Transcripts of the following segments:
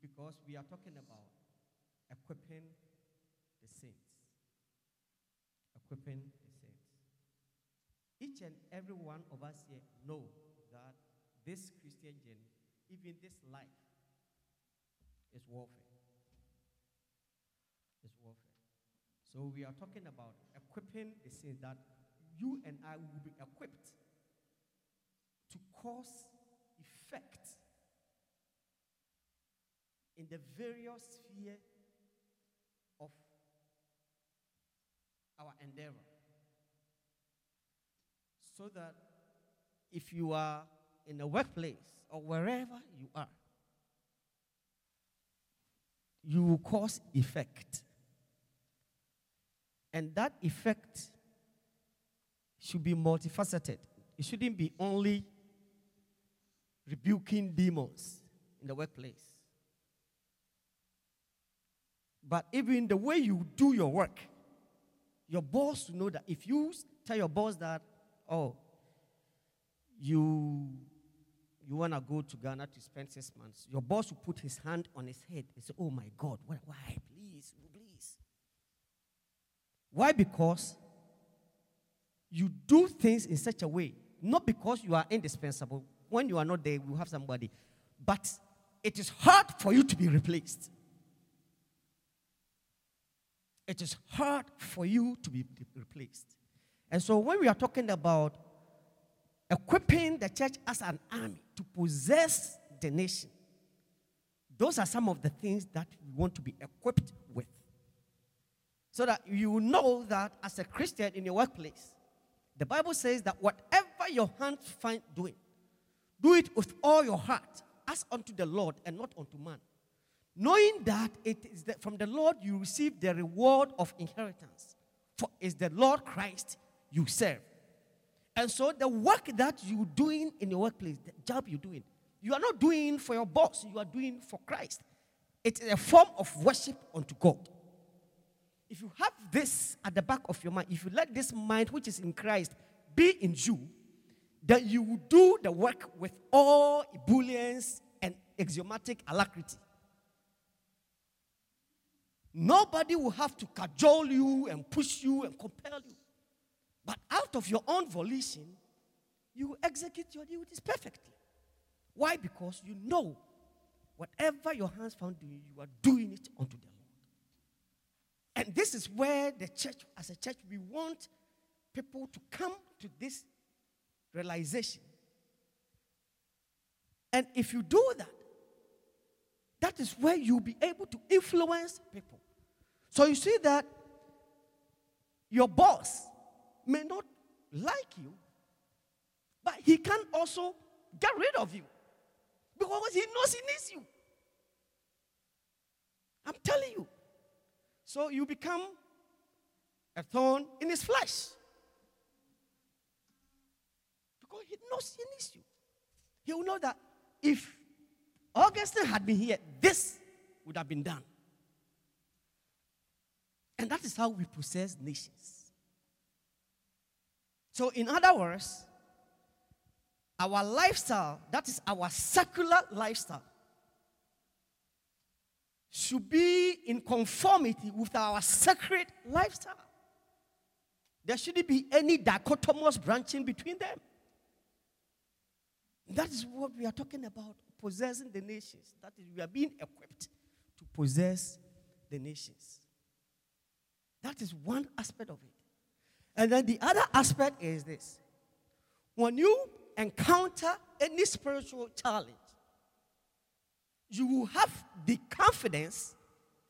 because we are talking about equipping the saints. Equipping the saints. Each and every one of us here know that this Christian journey, even this life, is warfare. It's warfare. So we are talking about equipping the saints that you and I will be equipped to cause effect in the various sphere of our endeavor. So that if you are in a workplace or wherever you are, you will cause effect. And that effect should be multifaceted. It shouldn't be only rebuking demons in the workplace. But even the way you do your work, your boss will know that if you tell your boss that, oh, you you want to go to Ghana to spend six months, your boss will put his hand on his head and say, Oh my God, why? Please, please. Why? Because you do things in such a way, not because you are indispensable. When you are not there, you have somebody. But it is hard for you to be replaced. It is hard for you to be replaced. And so when we are talking about equipping the church as an army to possess the nation, those are some of the things that we want to be equipped with. So that you know that as a Christian in your workplace, the Bible says that whatever your hands find doing, do it with all your heart, as unto the Lord and not unto man. Knowing that it is that from the Lord you receive the reward of inheritance. For it's the Lord Christ you serve. And so the work that you're doing in your workplace, the job you're doing, you are not doing for your boss, you are doing for Christ. It is a form of worship unto God. If you have this at the back of your mind, if you let this mind which is in Christ be in you, then you will do the work with all ebullience and axiomatic alacrity. Nobody will have to cajole you and push you and compel you. But out of your own volition, you execute your duties perfectly. Why? Because you know whatever your hands found doing, you are doing it unto the Lord. And this is where the church, as a church, we want people to come to this realization. And if you do that, that is where you'll be able to influence people. So you see that your boss may not like you, but he can also get rid of you because he knows he needs you. I'm telling you. So you become a thorn in his flesh because he knows he needs you. He will know that if Augustine had been here, this would have been done. And that is how we possess nations. So, in other words, our lifestyle, that is our secular lifestyle, should be in conformity with our sacred lifestyle. There shouldn't be any dichotomous branching between them. That is what we are talking about possessing the nations. That is, we are being equipped to possess the nations. That is one aspect of it. And then the other aspect is this when you encounter any spiritual challenge, you will have the confidence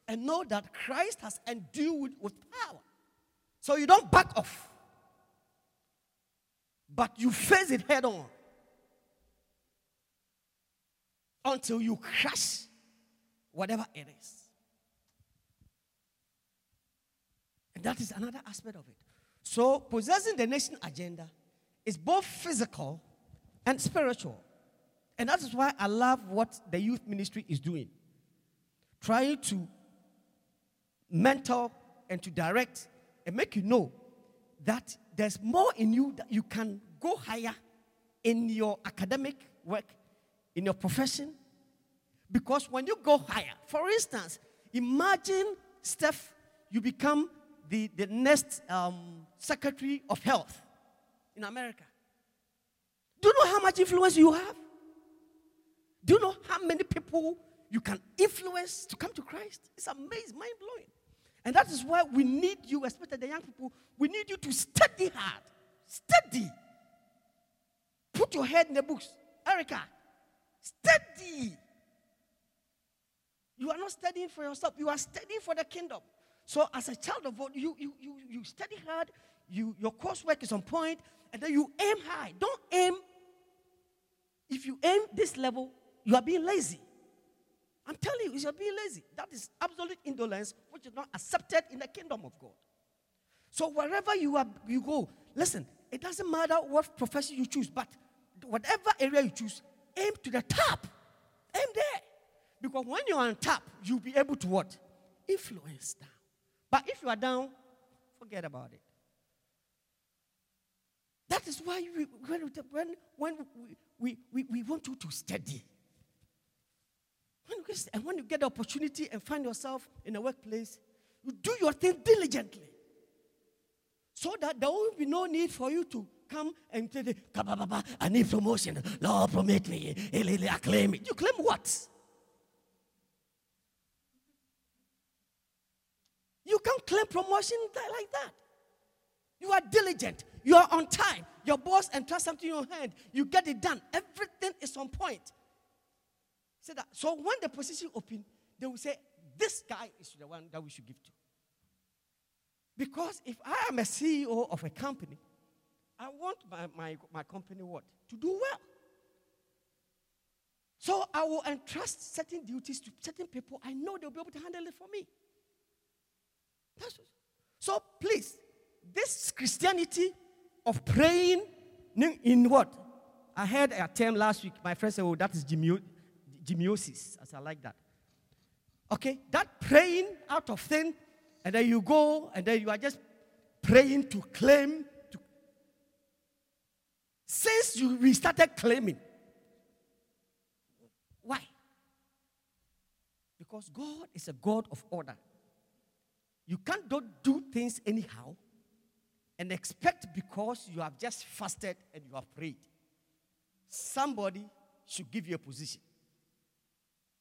and know that Christ has endued with power. So you don't back off, but you face it head on until you crush whatever it is. And that is another aspect of it. So, possessing the nation agenda is both physical and spiritual. And that is why I love what the youth ministry is doing. Trying to mentor and to direct and make you know that there's more in you that you can go higher in your academic work, in your profession, Because when you go higher, for instance, imagine, Steph, you become the, the next um, Secretary of Health in America. Do you know how much influence you have? Do you know how many people you can influence to come to Christ? It's amazing, mind blowing. And that is why we need you, especially the young people, we need you to study hard. Study. Put your head in the books. Erica, study. You are not studying for yourself, you are studying for the kingdom. So, as a child of God, you, you, you, you study hard, you, your coursework is on point, and then you aim high. Don't aim. If you aim this level, you are being lazy. I'm telling you, you are being lazy. That is absolute indolence, which is not accepted in the kingdom of God. So wherever you are, you go. Listen, it doesn't matter what profession you choose, but whatever area you choose, aim to the top. Aim there. Because when you're on top, you'll be able to what? Influence down. But if you are down, forget about it. That is why we, when, when, we, we, we, want you to study. When you, and when you get the opportunity and find yourself in a workplace, you do your thing diligently. So that there will be no need for you to come and say, I need promotion. Lord, promote me. I claim it. You claim what? You can't claim promotion like that. You are diligent. You are on time. Your boss entrusts something in your hand. You get it done. Everything is on point. Say that. So when the position open, they will say, this guy is the one that we should give to. Because if I am a CEO of a company, I want my, my, my company what? To do well. So I will entrust certain duties to certain people. I know they'll be able to handle it for me. So please, this Christianity of praying in what? I heard a term last week. My friend said, oh, that is gymnosis. As I like that. Okay, that praying out of thin, and then you go, and then you are just praying to claim. To... Since you we started claiming, why? Because God is a God of order. You can't do things anyhow and expect because you have just fasted and you have prayed, somebody should give you a position.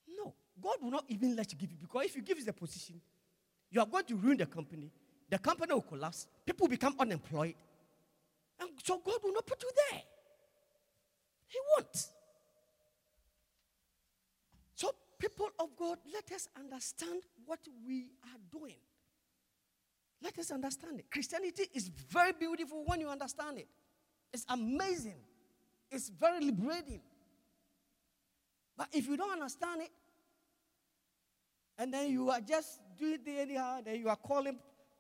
No, God will not even let you give it because if you give you the position, you are going to ruin the company. The company will collapse. People become unemployed. And so God will not put you there. He won't. So, people of God, let us understand what we are doing. Let us understand it. Christianity is very beautiful when you understand it. It's amazing. It's very liberating. But if you don't understand it, and then you are just doing it anyhow, then you are calling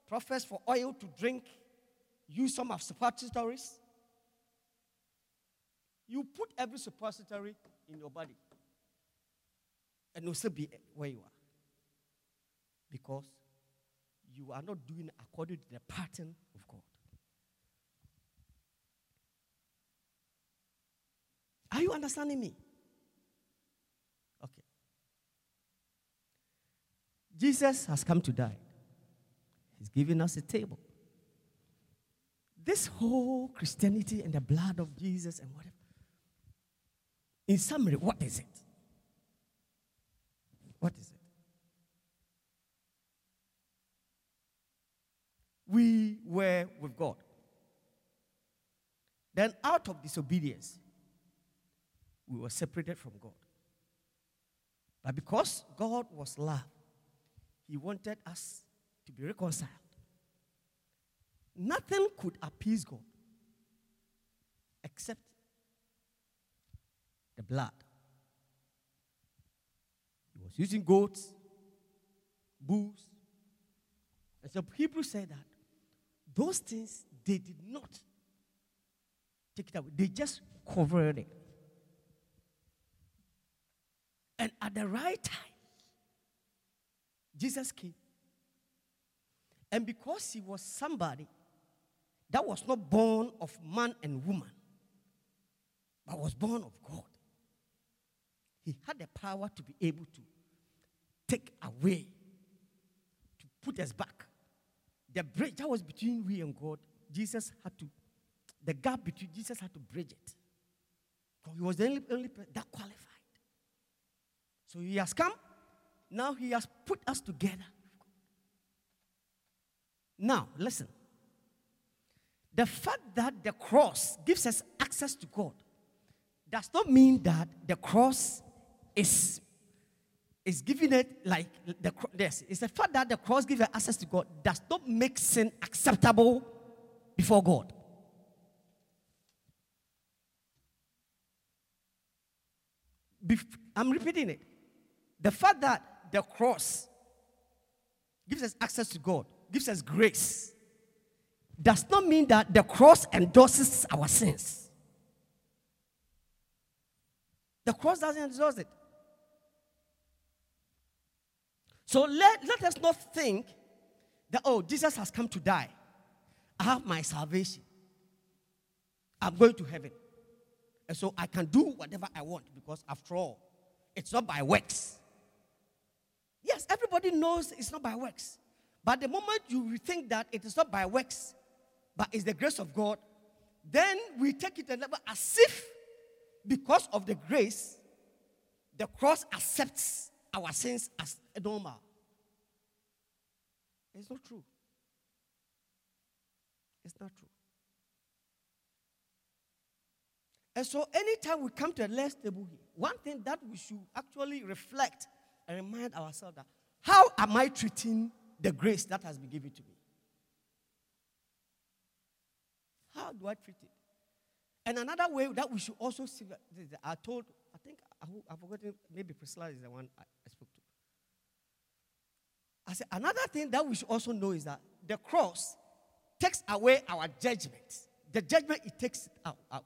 prophets for oil to drink, use some of suppositories. You put every suppository in your body, and you'll still be where you are. Because you are not doing according to the pattern of God. Are you understanding me? Okay. Jesus has come to die. He's given us a table. This whole Christianity and the blood of Jesus and whatever. In summary, what is it? What is it? We were with God. Then, out of disobedience, we were separated from God. But because God was love, He wanted us to be reconciled. Nothing could appease God except the blood. He was using goats, bulls. And so Hebrews said that those things, they did not take it away. They just covered it. And at the right time, Jesus came. And because he was somebody that was not born of man and woman, but was born of God, he had the power to be able to take away, to put us back. The bridge that was between we and God, Jesus had to, the gap between Jesus had to bridge it. Because he was the only, only that qualified. So he has come, now he has put us together. Now, listen. The fact that the cross gives us access to God does not mean that the cross is is giving it like the yes, it's the fact that the cross gives access to God does not make sin acceptable before God. I'm repeating it. The fact that the cross gives us access to God, gives us grace, does not mean that the cross endorses our sins. The cross doesn't endorse it. So let, let us not think that, oh, Jesus has come to die. I have my salvation. I'm going to heaven. And so I can do whatever I want because, after all, it's not by works. Yes, everybody knows it's not by works. But the moment you think that it is not by works, but it's the grace of God, then we take it a level as if because of the grace, the cross accepts our sins as normal. It's not true. It's not true. And so, anytime we come to a less table here, one thing that we should actually reflect and remind ourselves that how am I treating the grace that has been given to me? How do I treat it? And another way that we should also see, I told, I think, I, forgot. maybe Priscilla is the one I spoke to. I said, another thing that we should also know is that the cross takes away our judgment. The judgment, it takes it out. out.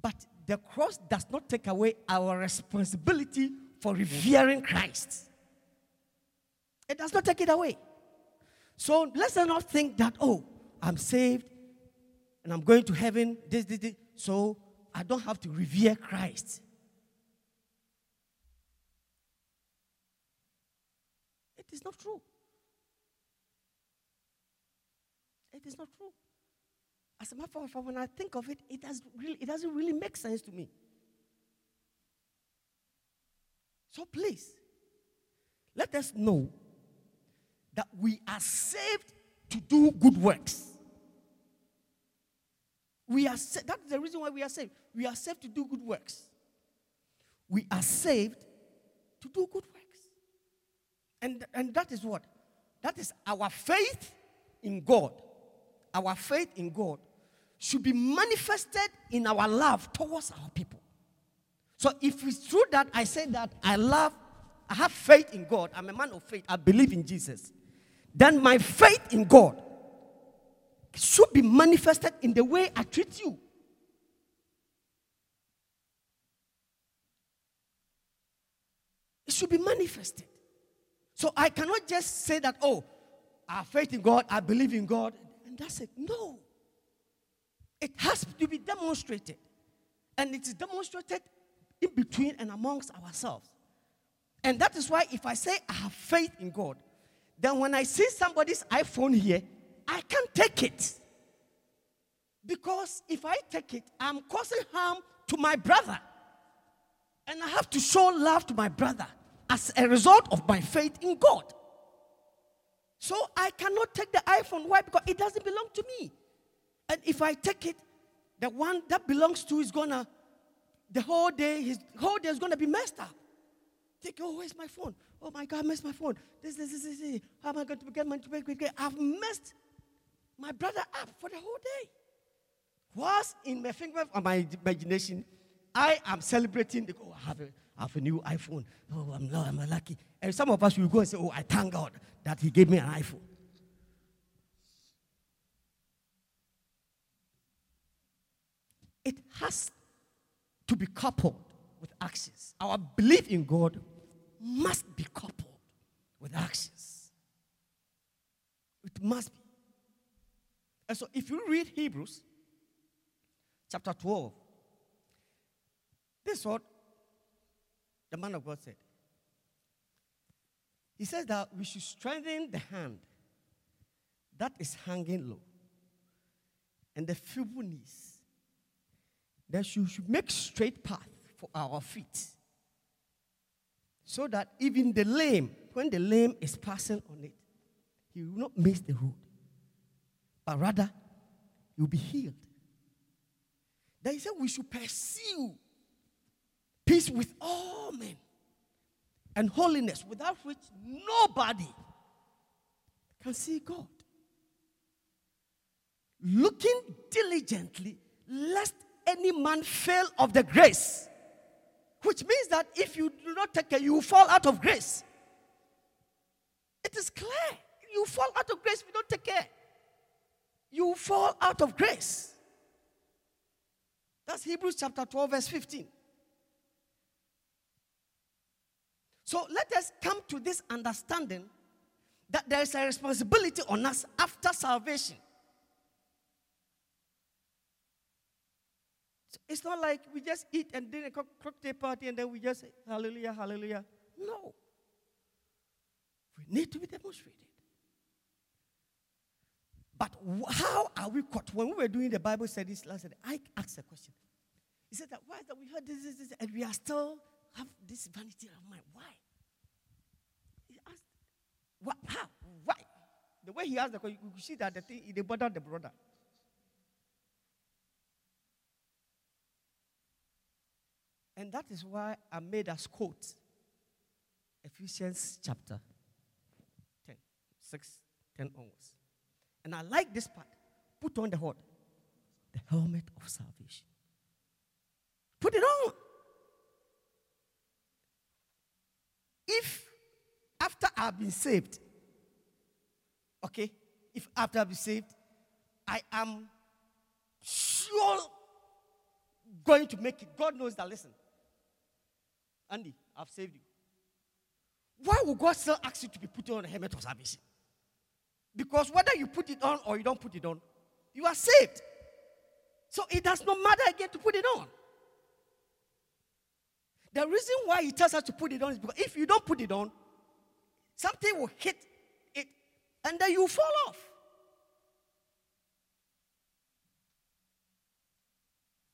But the cross does not take away our responsibility for revering Christ. It does not take it away. So let's not think that, oh, I'm saved and I'm going to heaven, this, this, this, so I don't have to revere Christ. It is not true. It is not true. As a matter of fact, when I think of it, it, does really, it doesn't really make sense to me. So please, let us know that we are saved to do good works. We are sa- that's the reason why we are saved. We are saved to do good works. We are saved to do good works. And, and that is what? That is our faith in God. Our faith in God should be manifested in our love towards our people. So if it's true that I say that I love, I have faith in God, I'm a man of faith, I believe in Jesus, then my faith in God should be manifested in the way I treat you. It should be manifested. So I cannot just say that, oh, I have faith in God, I believe in God, and that's it. No. It has to be demonstrated. And it is demonstrated in between and amongst ourselves. And that is why if I say I have faith in God, then when I see somebody's iPhone here, I can't take it. Because if I take it, I'm causing harm to my brother. And I have to show love to my brother as a result of my faith in God. So I cannot take the iPhone. Why? Because it doesn't belong to me. And if I take it, the one that belongs to is gonna, the whole day, his whole day is gonna be messed up. Take, oh, where's my phone? Oh my God, I messed my phone. This, this, this, this, this. How am I going to get my? I've messed my brother up for the whole day. Was in my finger of my imagination, I am celebrating. The, oh, I have, a, I have a new iPhone. Oh, I'm, I'm lucky. And some of us will go and say, oh, I thank God that He gave me an iPhone. It has to be coupled with actions. Our belief in God must be coupled with actions. It must be. And so if you read Hebrews chapter 12, this is what the man of God said. He says that we should strengthen the hand that is hanging low and the feeble knees. That you should make straight path for our feet so that even the lame, when the lame is passing on it, he will not miss the road, but rather he will be healed. Then he said we should pursue peace with all men and holiness, without which nobody can see God. Looking diligently, lest any man fail of the grace. Which means that if you do not take care, you fall out of grace. It is clear. You fall out of grace if you don't take care. You fall out of grace. That's Hebrews chapter 12, verse 15. So let us come to this understanding that there is a responsibility on us after salvation. So it's not like we just eat and then a cocktail party and then we just say, hallelujah, hallelujah. No. We need to be demonstrated. But how are we caught? When we were doing the Bible studies last night, I asked a question. He said that why that we heard this, this, this, and we are still have this vanity of mind. Why? He asked, what, how? Why? The way he asked the question, you see that the thing, they bothered the brother. And that is why I made us quote Ephesians chapter 10, 6, 10 onwards. And I like this part. Put on the what? The helmet of salvation. Put it on. If after I've been saved, okay, if after I've been saved, I am sure going to make it. God knows that. Listen, Andy, I've saved you. Why would God still ask you to be put on a helmet of salvation? Because whether you put it on or you don't put it on, you are saved. So it does not matter again to put it on. The reason why he tells us to put it on is because if you don't put it on, something will hit it and then you fall off.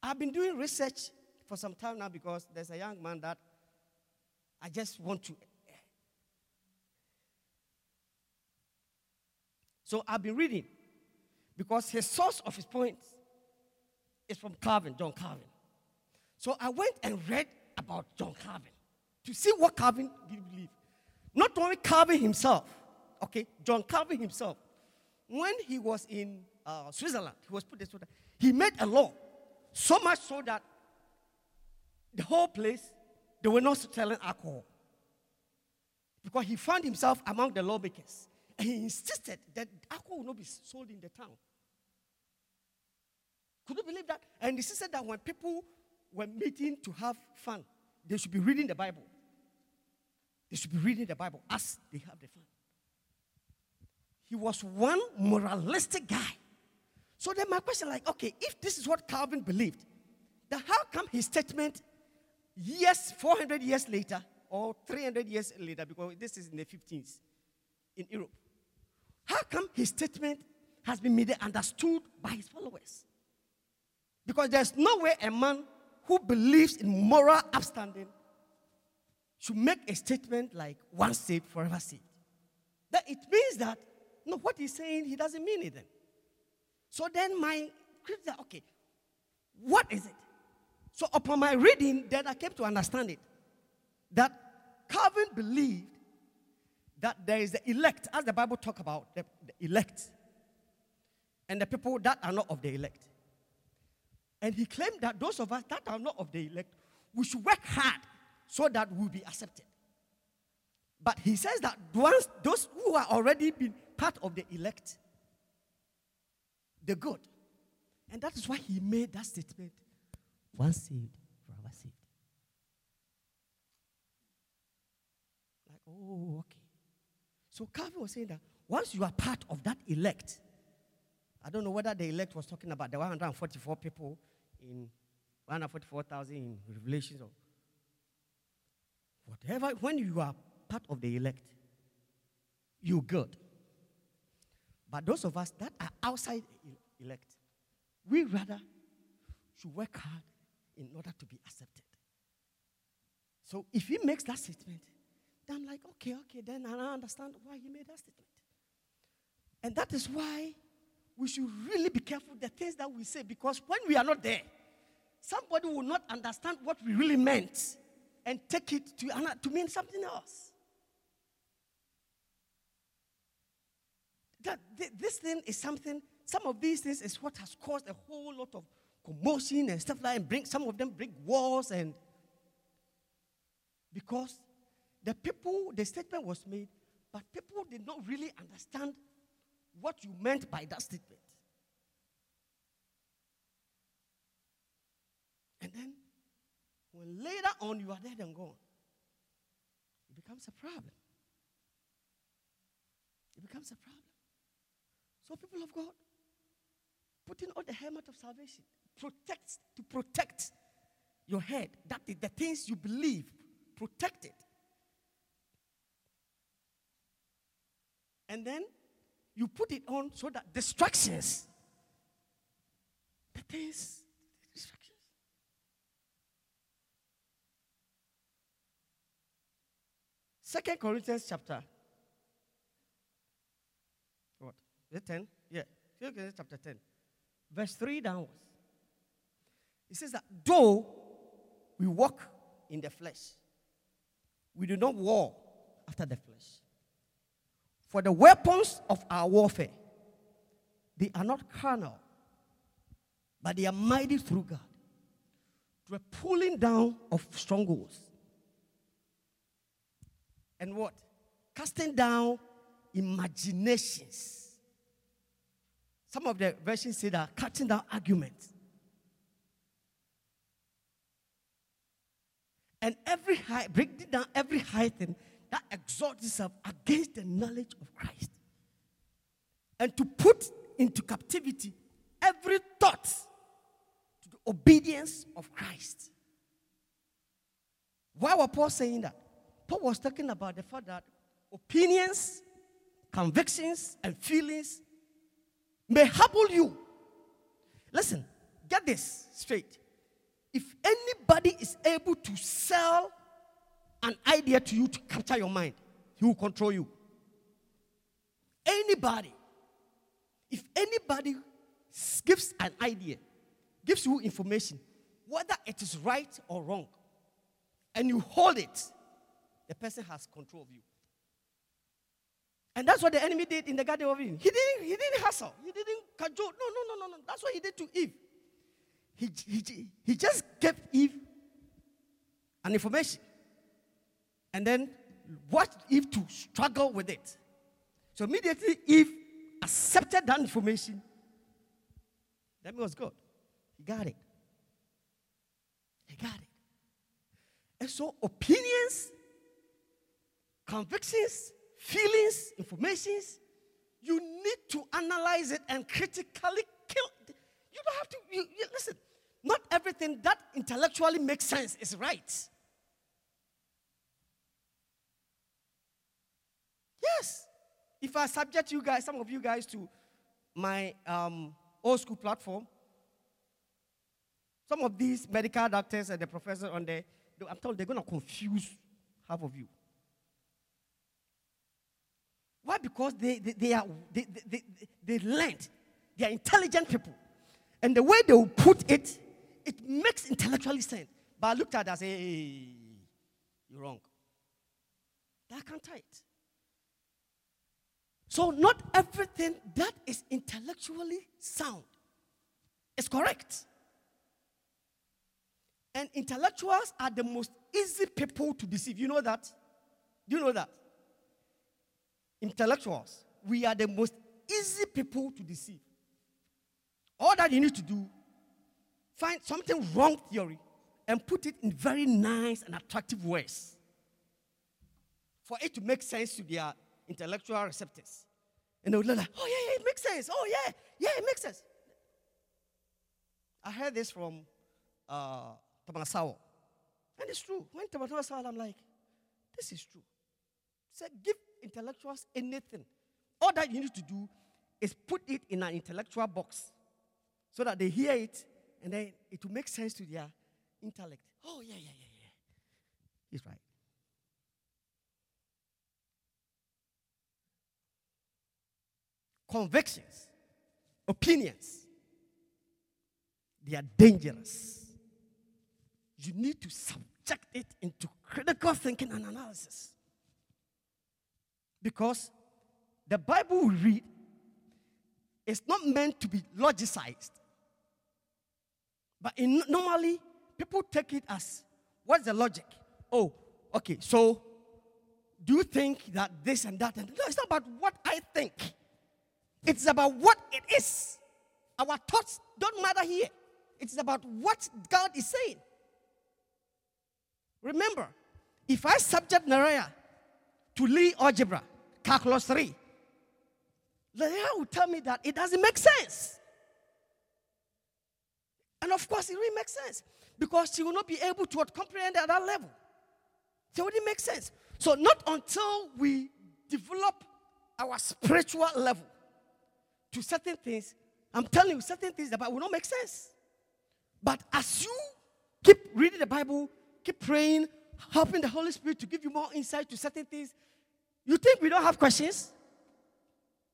I've been doing research for some time now because there's a young man that I just want to. So I've been reading because his source of his points is from Calvin, John Calvin. So I went and read about John Calvin to see what Calvin did believe. Not only Calvin himself, okay, John Calvin himself, when he was in uh, Switzerland, he was put this he made a law so much so that the whole place they were not selling alcohol. Because he found himself among the lawmakers. And he insisted that alcohol would not be sold in the town. Could you believe that? And he insisted that when people were meeting to have fun, they should be reading the Bible. They should be reading the Bible as they have the fun. He was one moralistic guy. So then my question, like, okay, if this is what Calvin believed, then how come his statement years, 400 years later, or 300 years later, because this is in the 15th in Europe. How come his statement has been made understood by his followers? Because there's no way a man who believes in moral upstanding should make a statement like once saved, forever saved. That it means that, no, what he's saying, he doesn't mean it then. So then my criticism, okay, what is it? So upon my reading, then I came to understand it. That Calvin believed that there is the elect, as the Bible talk about the, the elect, and the people that are not of the elect. And he claimed that those of us that are not of the elect, we should work hard so that we'll be accepted. But he says that once those who are already been part of the elect, the good. And that is why he made that statement once saved, forever saved. Like, oh, okay. So Calvin was saying that once you are part of that elect, I don't know whether the elect was talking about the 144 people in 144,000 in Revelations. Or, Whatever, when you are part of the elect, you're good. But those of us that are outside elect, we rather should work hard in order to be accepted. So if he makes that statement, then I'm like, okay, okay, then I understand why he made that statement. And that is why we should really be careful the things that we say because when we are not there, somebody will not understand what we really meant and take it to, to mean something else. That this thing is something, some of these things is what has caused a whole lot of commotion and stuff like that, and bring, some of them bring wars and because the people, the statement was made, but people did not really understand what you meant by that statement. And then, when later on you are dead and gone, it becomes a problem. It becomes a problem. So, people of God, putting on the helmet of salvation protects to protect your head. That is the things you believe, protect it. And then you put it on so that distractions, the things, distractions. Second Corinthians chapter. What? Is it 10? Yeah. Second Corinthians chapter 10. Verse 3 downwards. It says that though we walk in the flesh, we do not war after the flesh. For the weapons of our warfare, they are not carnal, but they are mighty through God to a pulling down of strongholds. And what? Casting down imaginations. Some of the versions say that cutting down arguments. And every high, breaking down every high thing that exalts itself against the knowledge of Christ. And to put into captivity every thought to the obedience of Christ. Why was Paul saying that? Paul was talking about the fact that opinions, convictions, and feelings may humble you. Listen, get this straight. If anybody is able to sell an idea to you to capture your mind, he will control you. Anybody, if anybody gives an idea, gives you information, whether it is right or wrong, and you hold it, the person has control of you. And that's what the enemy did in the Garden of Eden. He didn't, he didn't hustle. He didn't cajole. No, no, no, no, no. That's what he did to Eve. He, he, he just gave Eve an information and then watched Eve to struggle with it. So immediately Eve accepted that information. That was good. He got it. He got it. And so opinions, convictions, feelings, informations, you need to analyze it and critically kill. You don't have to, you, you, listen, not everything that intellectually makes sense is right. Yes. If I subject you guys, some of you guys, to my um, old school platform, some of these medical doctors and the professors on there, I'm told they're going to confuse half of you. Why? Because they, they, they are they, they, they, they learned. They are intelligent people. And the way they will put it, it makes intellectually sense. But I looked at it and said, hey, you're wrong. I can't tie it. So, not everything that is intellectually sound is correct. And intellectuals are the most easy people to deceive. You know that? Do you know that? Intellectuals, we are the most easy people to deceive. All that you need to do, find something wrong theory and put it in very nice and attractive ways for it to make sense to their intellectual receptors. And they would look like, oh, yeah, yeah, it makes sense. Oh, yeah, yeah, it makes sense. I heard this from uh, Thomas And it's true. When Thomas I'm like, This is true. Say, give intellectuals anything. All that you need to do is put it in an intellectual box so that they hear it and then it will make sense to their intellect. Oh, yeah, yeah, yeah, yeah. He's right. Convictions, opinions, they are dangerous. You need to subject it into critical thinking and analysis. Because the Bible we read is not meant to be logicized. But in, normally, people take it as what's the logic? Oh, okay, so do you think that this and that and no, it's not about what I think. It's about what it is. Our thoughts don't matter here. It's about what God is saying. Remember, if I subject Naraya to Lie algebra, calculus 3, Naraya will tell me that it doesn't make sense. And of course, it really makes sense because she will not be able to comprehend at that level. So it wouldn't sense. So, not until we develop our spiritual level to certain things, I'm telling you, certain things that will not make sense. But as you keep reading the Bible, keep praying, helping the Holy Spirit to give you more insight to certain things, you think we don't have questions?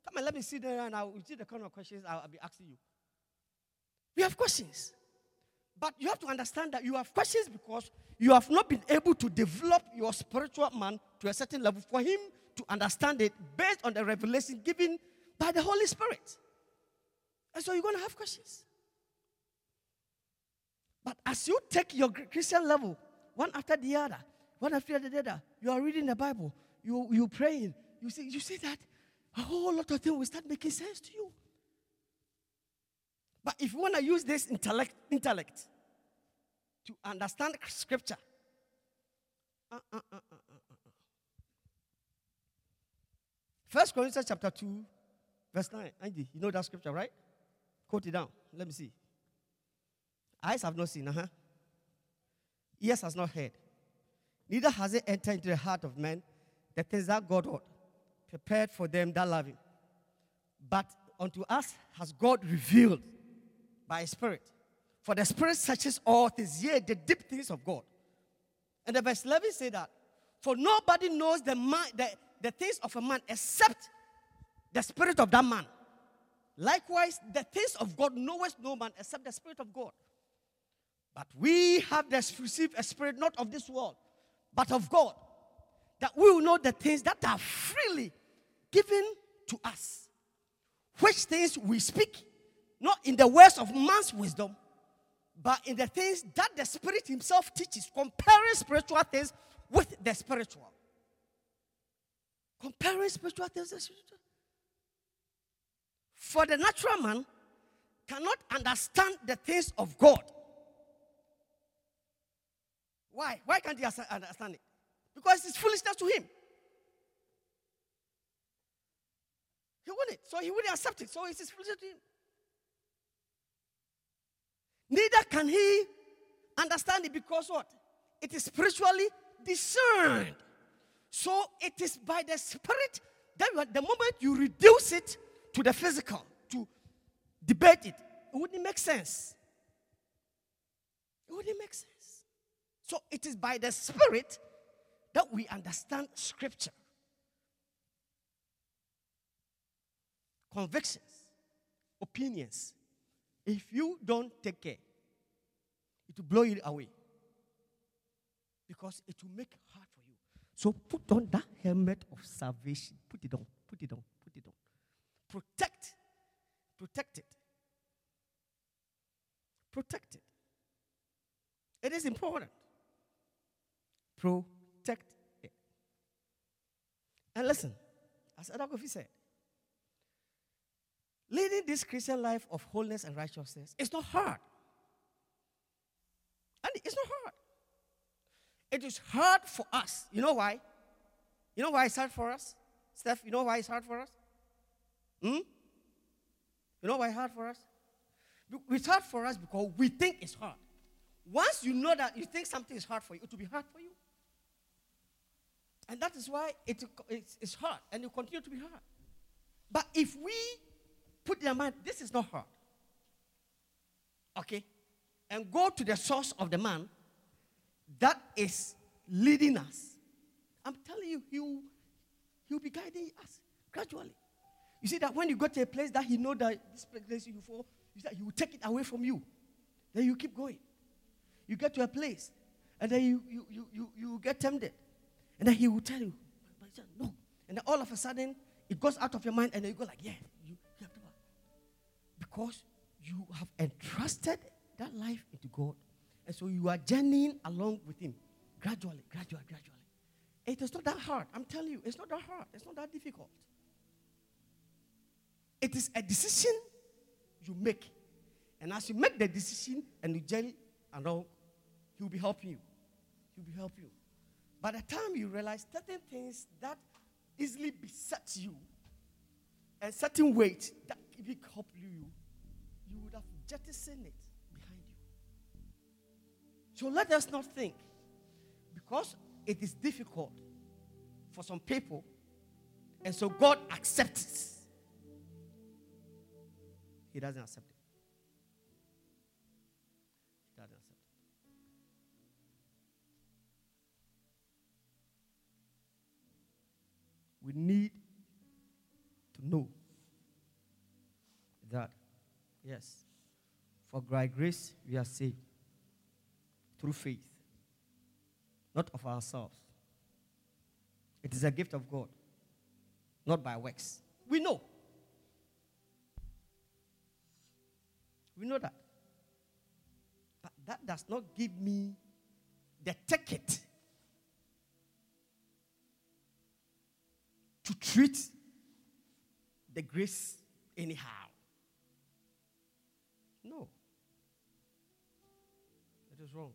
Come and let me sit there and I'll see the kind of questions I'll be asking you. We have questions. But you have to understand that you have questions because you have not been able to develop your spiritual man to a certain level for him to understand it based on the revelation given by the Holy Spirit. And so you're going to have questions. But as you take your Christian level, one after the other, one after the other, you are reading the Bible, you, you praying, you see, you see that a whole lot of things will start making sense to you. But if you want to use this intellect, intellect to understand scripture, uh, uh, uh, First Corinthians chapter 2, verse 9. Andy, you know that scripture, right? Quote it down. Let me see. Eyes have not seen, uh-huh. Ears has not heard. Neither has it entered into the heart of man the things that God had prepared for them that love him. But unto us has God revealed by his Spirit. For the Spirit searches all things, yea, the deep things of God. And the verse 11 say that, for nobody knows the, man, the, the things of a man except the Spirit of that man. Likewise, the things of God knoweth no man except the Spirit of God. But we have received a spirit not of this world, but of God, that we will know the things that are freely given to us, which things we speak not in the words of man's wisdom, but in the things that the Spirit Himself teaches, comparing spiritual things with the spiritual. Comparing spiritual things with spiritual. For the natural man cannot understand the things of God. Why? Why can't he understand it? Because it's foolishness to him. He wouldn't. So he wouldn't accept it. So it's foolishness to him. Neither can he understand it because what? It is spiritually discerned. So it is by the spirit that the moment you reduce it to the physical, to debate it, it wouldn't make sense. It wouldn't make sense. So it is by the spirit that we understand scripture. Convictions, opinions, if you don't take care, it will blow you away. Because it will make it hard for you. So put on that helmet of salvation. Put it on. Put it on. Protect. Protect it. Protect it. It is important. Protect it. And listen, as Adagofi said, Leading this Christian life of holiness and righteousness is not hard. And it's not hard. It is hard for us. You know why? You know why it's hard for us? Steph, you know why it's hard for us? Hmm? You know why it's hard for us? It's hard for us because we think it's hard. Once you know that you think something is hard for you, it will be hard for you. And that is why it, it's, it's hard and it continue to be hard. But if we put in our mind, this is not hard. Okay? And go to the source of the man that is leading us. I'm telling you, he will, he will be guiding us gradually. You see that when you go to a place that he know that this place you for, you he will take it away from you. Then you keep going. You get to a place, and then you, you, you, you, you get tempted. And then he will tell you, no. And then all of a sudden, it goes out of your mind, and then you go like, yeah, you, you have to Because you have entrusted that life into God. And so you are journeying along with him gradually, gradually, gradually. It is not that hard. I'm telling you, it's not that hard. It's not that difficult. It is a decision you make. And as you make the decision and you journey along, he will be helping you. He will be helping you. By the time you realize certain things that easily beset you and certain weight that even help you, you would have jettisoned it behind you. So let us not think because it is difficult for some people, and so God accepts. He doesn't accept it. He doesn't accept it. We need to know that, yes, for by grace we are saved through faith, not of ourselves. It is a gift of God, not by works. We know. We know that. But that does not give me the ticket to treat the grace anyhow. No. It is wrong.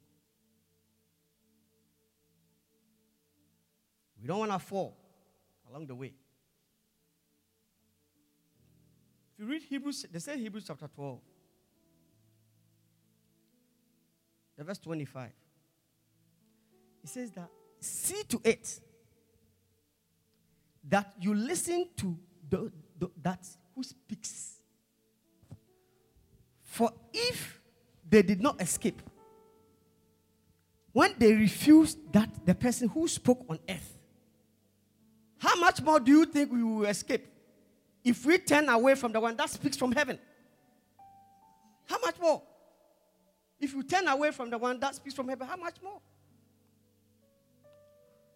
We don't want to fall along the way. If you read Hebrews, they say Hebrews chapter 12. The verse 25. It says that see to it that you listen to the, the, that who speaks. For if they did not escape, when they refused that the person who spoke on earth, how much more do you think we will escape if we turn away from the one that speaks from heaven? How much more? If you turn away from the one that speaks from heaven, how much more?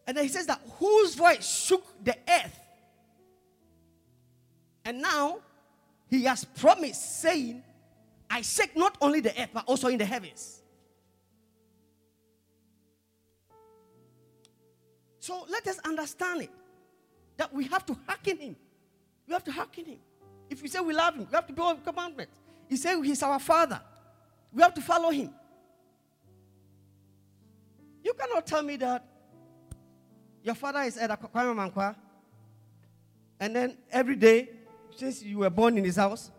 And then he says that whose voice shook the earth. And now he has promised, saying, I shake not only the earth, but also in the heavens. So let us understand it that we have to hearken him. We have to hearken him. If we say we love him, we have to do commandments. He said he's our father. We have to follow him. You cannot tell me that your father is at Kwame Mankwa, and then every day, since you were born in his house,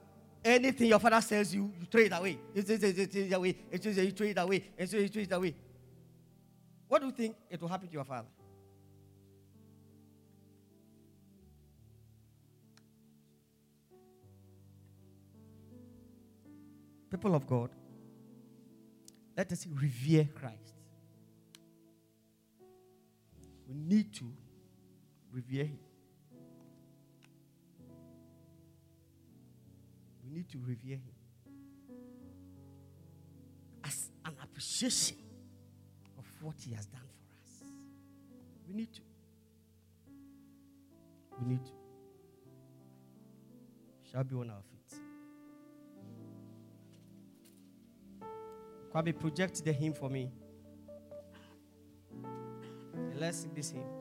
anything your father says you, you throw it away. You throw it away. You throw it away. You throw it away. What do you think it will happen to your father? People of God, let us revere Christ. We need to revere him. We need to revere him as an appreciation of what he has done for us. We need to. We need to. Shall be on our Kwabi, project the hymn for me. let's sing this hymn.